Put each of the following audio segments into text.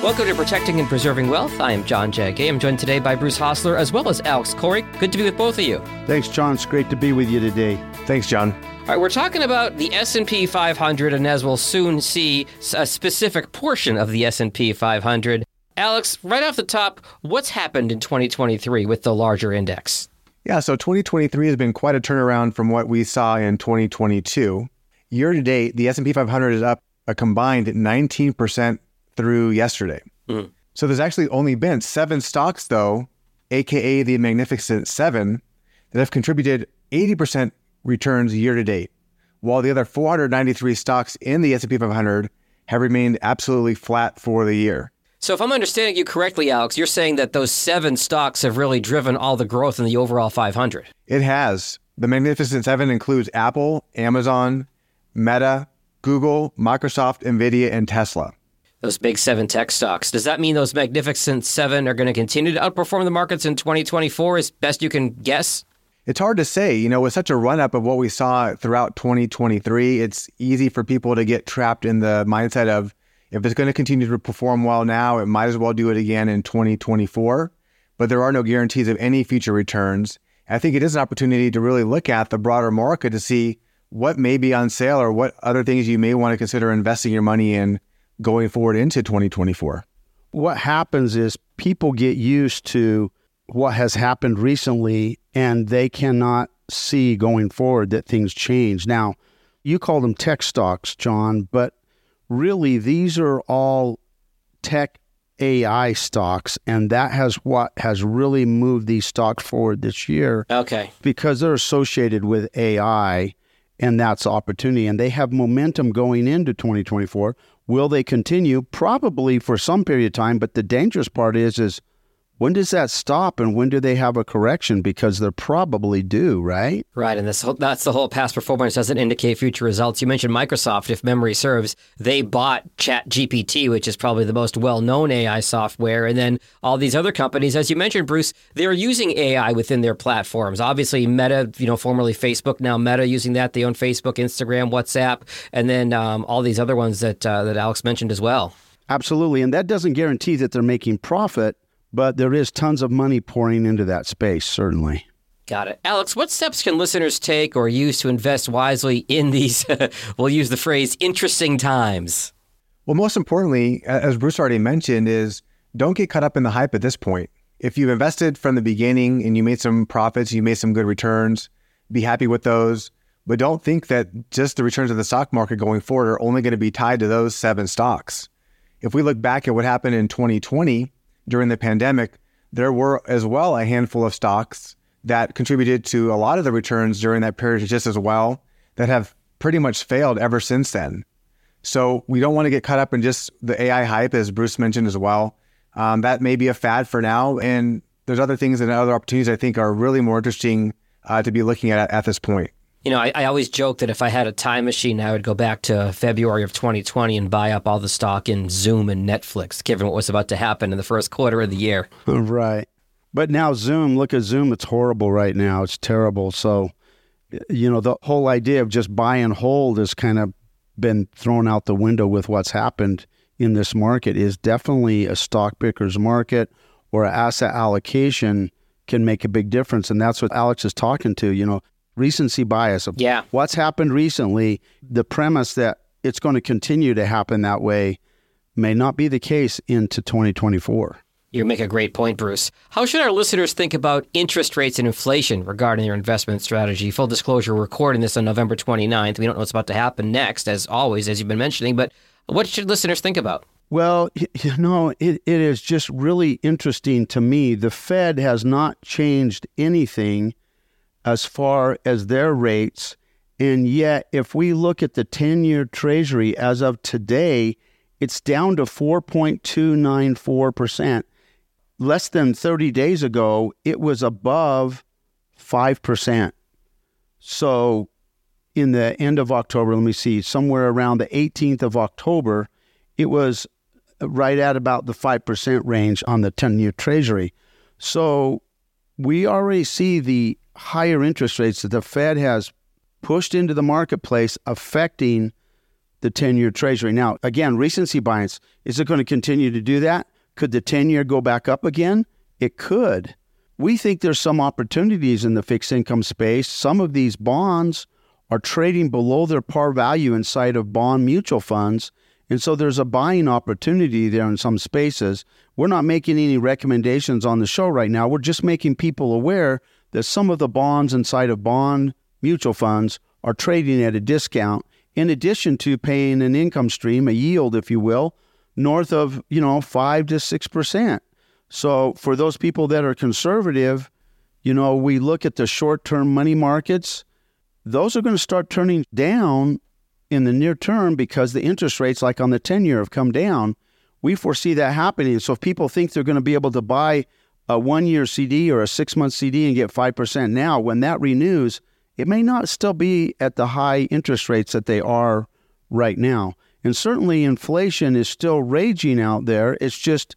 Welcome to Protecting and Preserving Wealth. I am John Jagay. I'm joined today by Bruce Hostler as well as Alex Koury. Good to be with both of you. Thanks, John. It's great to be with you today. Thanks, John. All right, we're talking about the S&P 500 and as we'll soon see a specific portion of the S&P 500. Alex, right off the top, what's happened in 2023 with the larger index? Yeah, so 2023 has been quite a turnaround from what we saw in 2022. Year to date, the S&P 500 is up a combined 19% through yesterday. Mm. So there's actually only been seven stocks, though, aka the Magnificent Seven, that have contributed 80% returns year to date, while the other 493 stocks in the S&P 500 have remained absolutely flat for the year. So if I'm understanding you correctly, Alex, you're saying that those seven stocks have really driven all the growth in the overall 500. It has. The Magnificent Seven includes Apple, Amazon, Meta, Google, Microsoft, Nvidia, and Tesla those big seven tech stocks. Does that mean those magnificent seven are going to continue to outperform the markets in 2024 as best you can guess? It's hard to say. You know, with such a run up of what we saw throughout 2023, it's easy for people to get trapped in the mindset of if it's going to continue to perform well now, it might as well do it again in 2024. But there are no guarantees of any future returns. I think it is an opportunity to really look at the broader market to see what may be on sale or what other things you may want to consider investing your money in going forward into 2024? What happens is people get used to what has happened recently and they cannot see going forward that things change. Now, you call them tech stocks, John, but really these are all tech AI stocks, and that has what has really moved these stocks forward this year. Okay. Because they're associated with AI, and that's opportunity, and they have momentum going into 2024. Will they continue? Probably for some period of time, but the dangerous part is is when does that stop and when do they have a correction? Because they're probably due, right? Right. And this, that's the whole past performance doesn't indicate future results. You mentioned Microsoft, if memory serves, they bought ChatGPT, which is probably the most well known AI software. And then all these other companies, as you mentioned, Bruce, they're using AI within their platforms. Obviously, Meta, you know, formerly Facebook, now Meta using that. They own Facebook, Instagram, WhatsApp, and then um, all these other ones that, uh, that Alex mentioned as well. Absolutely. And that doesn't guarantee that they're making profit but there is tons of money pouring into that space, certainly. Got it. Alex, what steps can listeners take or use to invest wisely in these, we'll use the phrase, interesting times? Well, most importantly, as Bruce already mentioned, is don't get caught up in the hype at this point. If you've invested from the beginning and you made some profits, you made some good returns, be happy with those. But don't think that just the returns of the stock market going forward are only going to be tied to those seven stocks. If we look back at what happened in 2020, during the pandemic, there were as well a handful of stocks that contributed to a lot of the returns during that period just as well that have pretty much failed ever since then. So we don't want to get caught up in just the AI hype, as Bruce mentioned as well. Um, that may be a fad for now, and there's other things and other opportunities I think are really more interesting uh, to be looking at at this point. You know, I, I, always joke that if I had a time machine, I would go back to February of 2020 and buy up all the stock in Zoom and Netflix, given what was about to happen in the first quarter of the year. Right. But now Zoom, look at Zoom, it's horrible right now. It's terrible. So, you know, the whole idea of just buy and hold has kind of been thrown out the window with what's happened in this market is definitely a stock picker's market or asset allocation can make a big difference. And that's what Alex is talking to. You know, recency bias of yeah. what's happened recently, the premise that it's going to continue to happen that way may not be the case into 2024. You make a great point, Bruce. How should our listeners think about interest rates and inflation regarding their investment strategy? Full disclosure, we're recording this on November 29th. We don't know what's about to happen next, as always, as you've been mentioning, but what should listeners think about? Well, you know, it, it is just really interesting to me. The Fed has not changed anything as far as their rates. And yet, if we look at the 10 year Treasury as of today, it's down to 4.294%. Less than 30 days ago, it was above 5%. So, in the end of October, let me see, somewhere around the 18th of October, it was right at about the 5% range on the 10 year Treasury. So, we already see the higher interest rates that the Fed has pushed into the marketplace affecting the 10 year treasury. Now, again, recency bias, is it going to continue to do that? Could the 10 year go back up again? It could. We think there's some opportunities in the fixed income space. Some of these bonds are trading below their par value inside of bond mutual funds. And so there's a buying opportunity there in some spaces. We're not making any recommendations on the show right now. We're just making people aware that some of the bonds inside of bond mutual funds are trading at a discount in addition to paying an income stream, a yield, if you will, north of, you know, five to six percent. So for those people that are conservative, you know, we look at the short term money markets, those are going to start turning down in the near term because the interest rates, like on the 10 year, have come down. We foresee that happening. So if people think they're going to be able to buy a one year CD or a six month CD and get 5% now, when that renews, it may not still be at the high interest rates that they are right now. And certainly inflation is still raging out there. It's just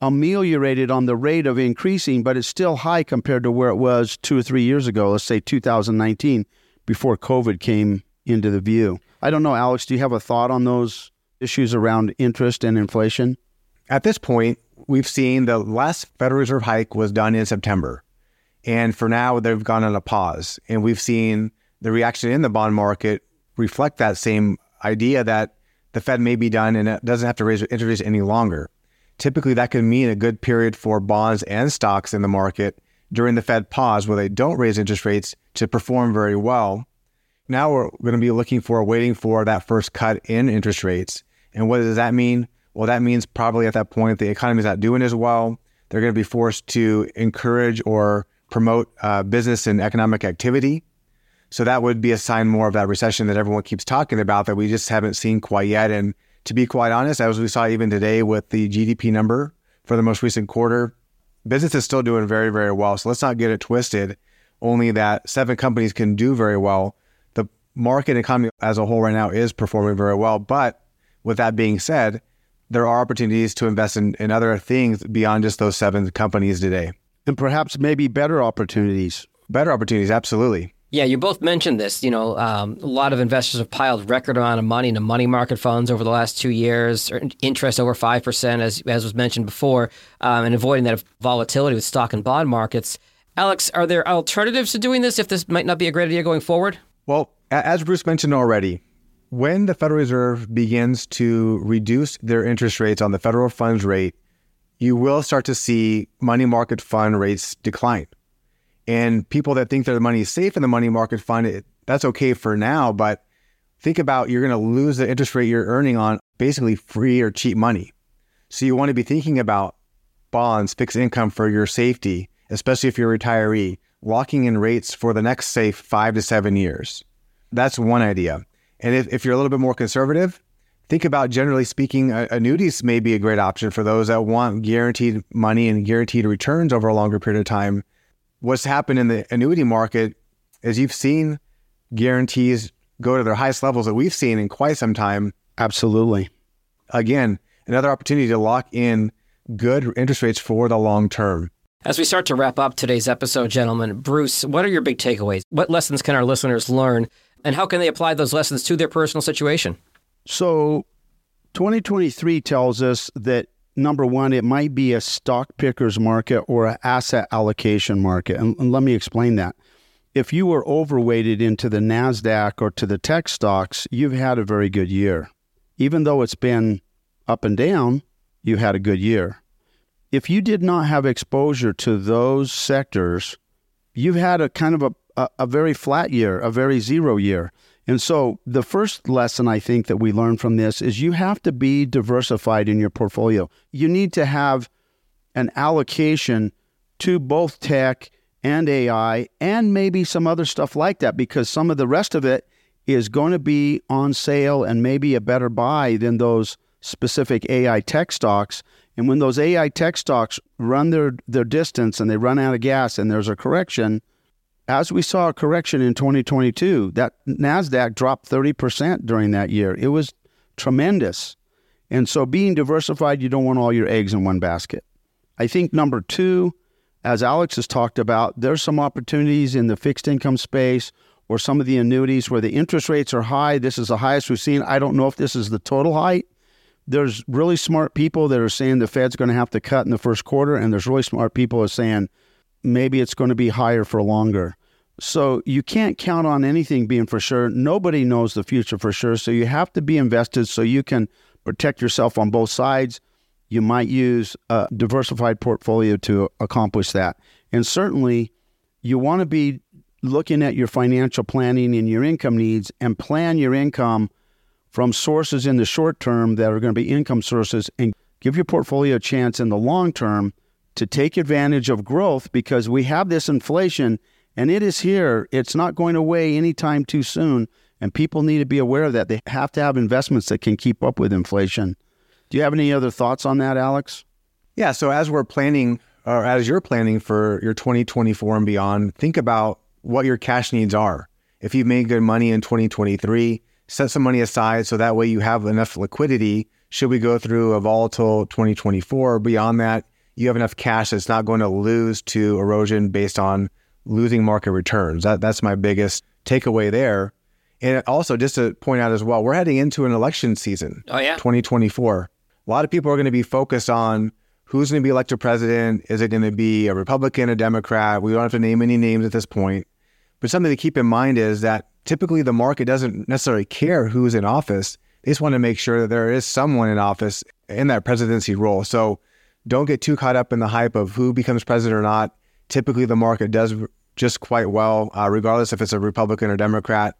ameliorated on the rate of increasing, but it's still high compared to where it was two or three years ago, let's say 2019, before COVID came into the view. I don't know, Alex, do you have a thought on those issues around interest and inflation? At this point, we've seen the last Federal Reserve hike was done in September. And for now, they've gone on a pause. And we've seen the reaction in the bond market reflect that same idea that the Fed may be done and it doesn't have to raise interest rates any longer. Typically, that could mean a good period for bonds and stocks in the market during the Fed pause where they don't raise interest rates to perform very well. Now we're going to be looking for, waiting for that first cut in interest rates. And what does that mean? Well, that means probably at that point, the economy is not doing as well. They're going to be forced to encourage or promote uh, business and economic activity. So that would be a sign more of that recession that everyone keeps talking about that we just haven't seen quite yet. And to be quite honest, as we saw even today with the GDP number for the most recent quarter, business is still doing very, very well. So let's not get it twisted. Only that seven companies can do very well. The market economy as a whole right now is performing very well. But with that being said, there are opportunities to invest in, in other things beyond just those seven companies today. And perhaps maybe better opportunities. Better opportunities, absolutely. Yeah, you both mentioned this. You know, um, a lot of investors have piled record amount of money into money market funds over the last two years, interest over five percent, as as was mentioned before, um, and avoiding that volatility with stock and bond markets. Alex, are there alternatives to doing this if this might not be a great idea going forward? Well, as Bruce mentioned already, when the Federal Reserve begins to reduce their interest rates on the federal funds rate, you will start to see money market fund rates decline. And people that think their money is safe in the money market fund, it, that's okay for now. But think about you're going to lose the interest rate you're earning on basically free or cheap money. So you want to be thinking about bonds, fixed income for your safety, especially if you're a retiree, locking in rates for the next, say, five to seven years. That's one idea. And if, if you're a little bit more conservative, think about generally speaking, uh, annuities may be a great option for those that want guaranteed money and guaranteed returns over a longer period of time what's happened in the annuity market is you've seen guarantees go to their highest levels that we've seen in quite some time. Absolutely. Again, another opportunity to lock in good interest rates for the long term. As we start to wrap up today's episode, gentlemen, Bruce, what are your big takeaways? What lessons can our listeners learn, and how can they apply those lessons to their personal situation? So, 2023 tells us that number one, it might be a stock pickers market or an asset allocation market. And, and, let me explain that. If you were overweighted into the NASDAQ or to the tech stocks, you've had a very good year. Even though it's been up and down, you had a good year. If you did not have exposure to those sectors, you've had a kind of a, a, a very flat year, a very zero year. And so, the first lesson I think that we learn from this is you have to be diversified in your portfolio. You need to have an allocation to both tech and AI and maybe some other stuff like that because some of the rest of it is going to be on sale and maybe a better buy than those specific AI tech stocks. And when those AI tech stocks run their, their distance and they run out of gas and there's a correction, as we saw a correction in 2022, that NASDAQ dropped 30% during that year. It was tremendous. And so, being diversified, you don't want all your eggs in one basket. I think number two, as Alex has talked about, there's some opportunities in the fixed income space or some of the annuities where the interest rates are high. This is the highest we've seen. I don't know if this is the total height. There's really smart people that are saying the Fed's going to have to cut in the first quarter, and there's really smart people are saying maybe it's going to be higher for longer. So you can't count on anything being for sure. Nobody knows the future for sure. So you have to be invested so you can protect yourself on both sides. You might use a diversified portfolio to accomplish that. And certainly, you want to be looking at your financial planning and your income needs and plan your income from sources in the short term that are going to be income sources and give your portfolio a chance in the long term to take advantage of growth because we have this inflation and it is here. It's not going away anytime too soon. And people need to be aware of that. They have to have investments that can keep up with inflation. Do you have any other thoughts on that, Alex? Yeah. So, as we're planning, or as you're planning for your 2024 and beyond, think about what your cash needs are. If you've made good money in 2023, set some money aside so that way you have enough liquidity should we go through a volatile 2024. Beyond that, you have enough cash that's not going to lose to erosion based on losing market returns. That, that's my biggest takeaway there. And also, just to point out as well, we're heading into an election season. Oh, yeah. 2024. A lot of people are going to be focused on who's going to be elected president. Is it going to be a Republican, a Democrat? We don't have to name any names at this point. But something to keep in mind is that typically the market doesn't necessarily care who's in office. They just want to make sure that there is someone in office in that presidency role. So don't get too caught up in the hype of who becomes president or not. Typically, the market does just quite well, uh, regardless if it's a Republican or Democrat.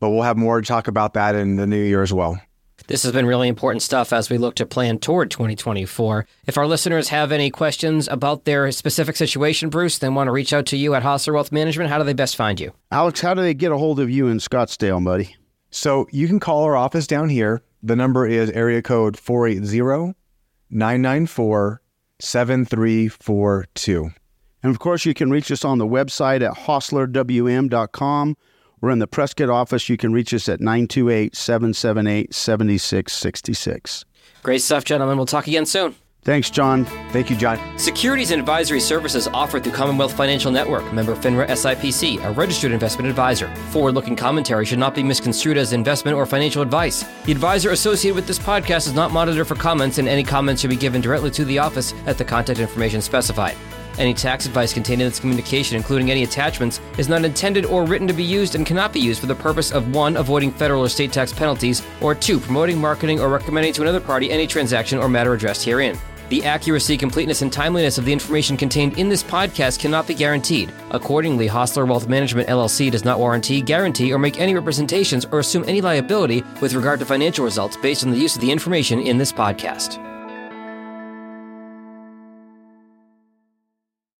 But we'll have more to talk about that in the new year as well. This has been really important stuff as we look to plan toward 2024. If our listeners have any questions about their specific situation, Bruce, then want to reach out to you at Hostler Wealth Management, how do they best find you? Alex, how do they get a hold of you in Scottsdale, buddy? So you can call our office down here. The number is area code 480 994 7342. And of course, you can reach us on the website at hostlerwm.com or in the Prescott office, you can reach us at 928 778 7666. Great stuff, gentlemen. We'll talk again soon. Thanks, John. Thank you, John. Securities and advisory services offered through Commonwealth Financial Network, member FINRA SIPC, a registered investment advisor. Forward looking commentary should not be misconstrued as investment or financial advice. The advisor associated with this podcast is not monitored for comments, and any comments should be given directly to the office at the contact information specified. Any tax advice contained in this communication, including any attachments, is not intended or written to be used and cannot be used for the purpose of 1. avoiding federal or state tax penalties, or 2. promoting, marketing, or recommending to another party any transaction or matter addressed herein. The accuracy, completeness, and timeliness of the information contained in this podcast cannot be guaranteed. Accordingly, Hostler Wealth Management LLC does not warranty, guarantee, or make any representations or assume any liability with regard to financial results based on the use of the information in this podcast.